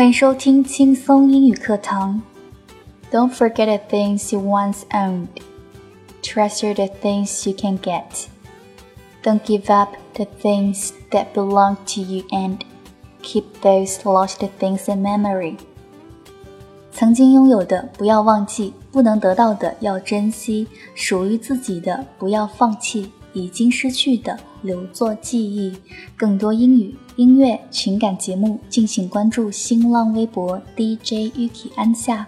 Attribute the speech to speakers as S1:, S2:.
S1: 欢迎收听轻松英语课堂。Don't forget the things you once owned. Treasure the things you can get. Don't give up the things that belong to you and keep those lost things in memory. 曾经拥有的不要忘记，不能得到的要珍惜，属于自己的不要放弃， 已经失去的留作记忆。更多英语。音乐、情感节目，敬请关注新浪微博 DJ Yuki 安夏。